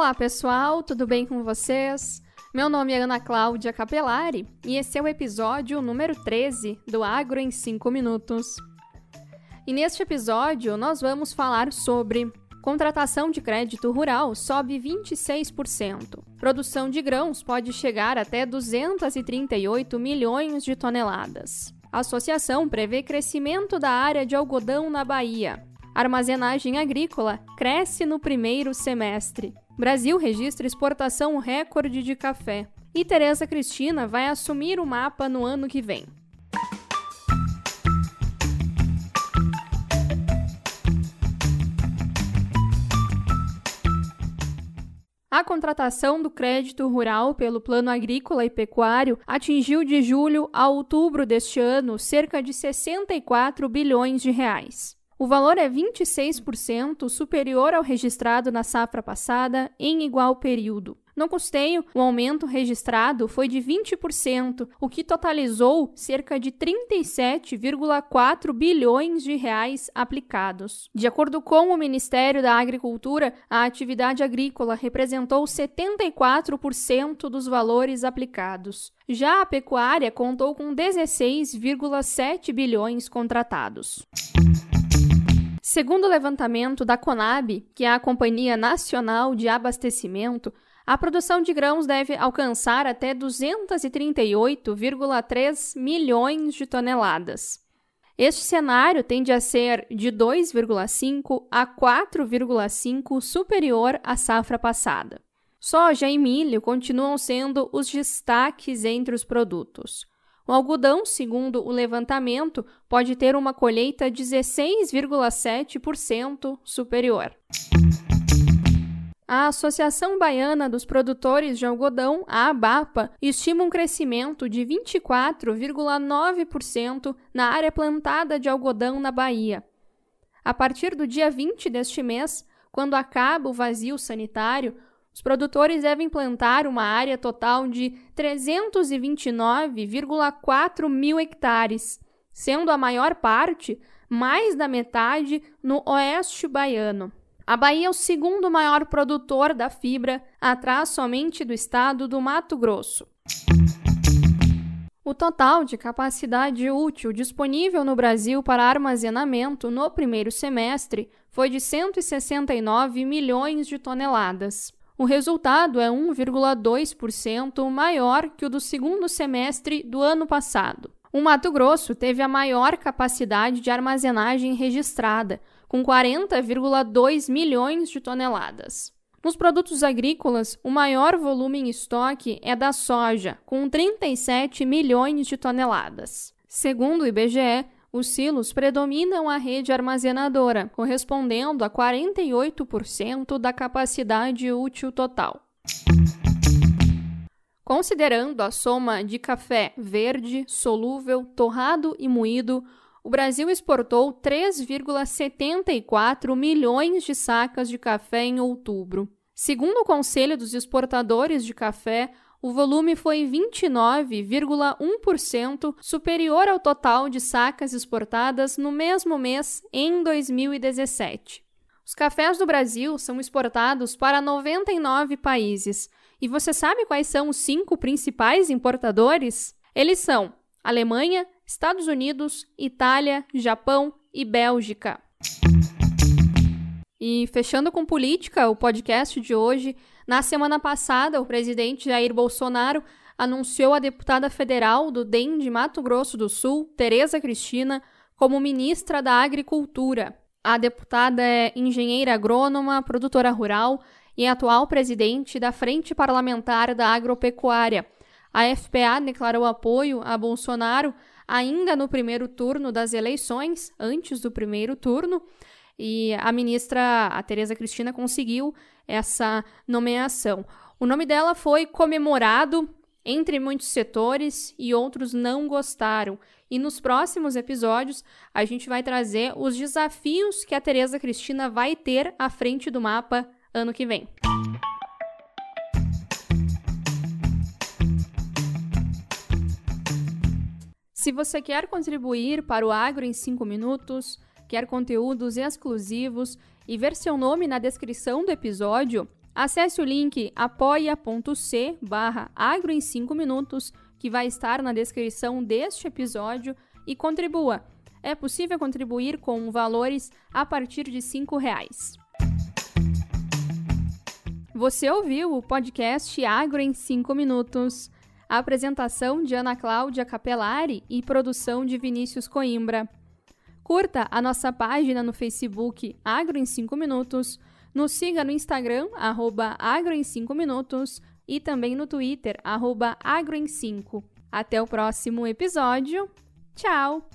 Olá, pessoal, tudo bem com vocês? Meu nome é Ana Cláudia Capelari e esse é o episódio número 13 do Agro em 5 Minutos. E neste episódio nós vamos falar sobre contratação de crédito rural sobe 26%. Produção de grãos pode chegar até 238 milhões de toneladas. A associação prevê crescimento da área de algodão na Bahia. Armazenagem agrícola cresce no primeiro semestre. Brasil registra exportação recorde de café. E Tereza Cristina vai assumir o mapa no ano que vem. A contratação do crédito rural pelo Plano Agrícola e Pecuário atingiu de julho a outubro deste ano cerca de 64 bilhões de reais. O valor é 26% superior ao registrado na safra passada em igual período. No custeio, o aumento registrado foi de 20%, o que totalizou cerca de 37,4 bilhões de reais aplicados. De acordo com o Ministério da Agricultura, a atividade agrícola representou 74% dos valores aplicados. Já a pecuária contou com 16,7 bilhões contratados. Segundo o levantamento da Conab, que é a Companhia Nacional de Abastecimento, a produção de grãos deve alcançar até 238,3 milhões de toneladas. Este cenário tende a ser de 2,5 a 4,5 superior à safra passada. Soja e milho continuam sendo os destaques entre os produtos. O algodão, segundo o levantamento, pode ter uma colheita 16,7% superior. A Associação Baiana dos Produtores de Algodão, a ABAPA, estima um crescimento de 24,9% na área plantada de algodão na Bahia. A partir do dia 20 deste mês, quando acaba o vazio sanitário, os produtores devem plantar uma área total de 329,4 mil hectares, sendo a maior parte, mais da metade, no oeste baiano. A Bahia é o segundo maior produtor da fibra, atrás somente do estado do Mato Grosso. O total de capacidade útil disponível no Brasil para armazenamento no primeiro semestre foi de 169 milhões de toneladas. O resultado é 1,2% maior que o do segundo semestre do ano passado. O Mato Grosso teve a maior capacidade de armazenagem registrada, com 40,2 milhões de toneladas. Nos produtos agrícolas, o maior volume em estoque é da soja, com 37 milhões de toneladas. Segundo o IBGE, os silos predominam a rede armazenadora, correspondendo a 48% da capacidade útil total. Considerando a soma de café verde, solúvel, torrado e moído, o Brasil exportou 3,74 milhões de sacas de café em outubro. Segundo o Conselho dos Exportadores de Café, o volume foi 29,1% superior ao total de sacas exportadas no mesmo mês em 2017. Os cafés do Brasil são exportados para 99 países. E você sabe quais são os cinco principais importadores? Eles são Alemanha, Estados Unidos, Itália, Japão e Bélgica. E fechando com política, o podcast de hoje, na semana passada, o presidente Jair Bolsonaro anunciou a deputada federal do DEM de Mato Grosso do Sul, Tereza Cristina, como ministra da Agricultura. A deputada é engenheira agrônoma, produtora rural e atual presidente da Frente Parlamentar da Agropecuária. A FPA declarou apoio a Bolsonaro ainda no primeiro turno das eleições, antes do primeiro turno, e a ministra, a Tereza Cristina, conseguiu essa nomeação. O nome dela foi comemorado entre muitos setores e outros não gostaram. E nos próximos episódios a gente vai trazer os desafios que a Tereza Cristina vai ter à frente do mapa ano que vem. Se você quer contribuir para o Agro em 5 minutos, quer conteúdos exclusivos e ver seu nome na descrição do episódio, Acesse o link apoia.c barra agro em 5 minutos, que vai estar na descrição deste episódio, e contribua. É possível contribuir com valores a partir de R$ reais. Você ouviu o podcast Agro em 5 minutos. A apresentação de Ana Cláudia Capelari e produção de Vinícius Coimbra. Curta a nossa página no Facebook Agro em 5 minutos nos siga no Instagram, arroba Agro em 5 minutos, e também no Twitter, arroba Agro em 5. Até o próximo episódio. Tchau!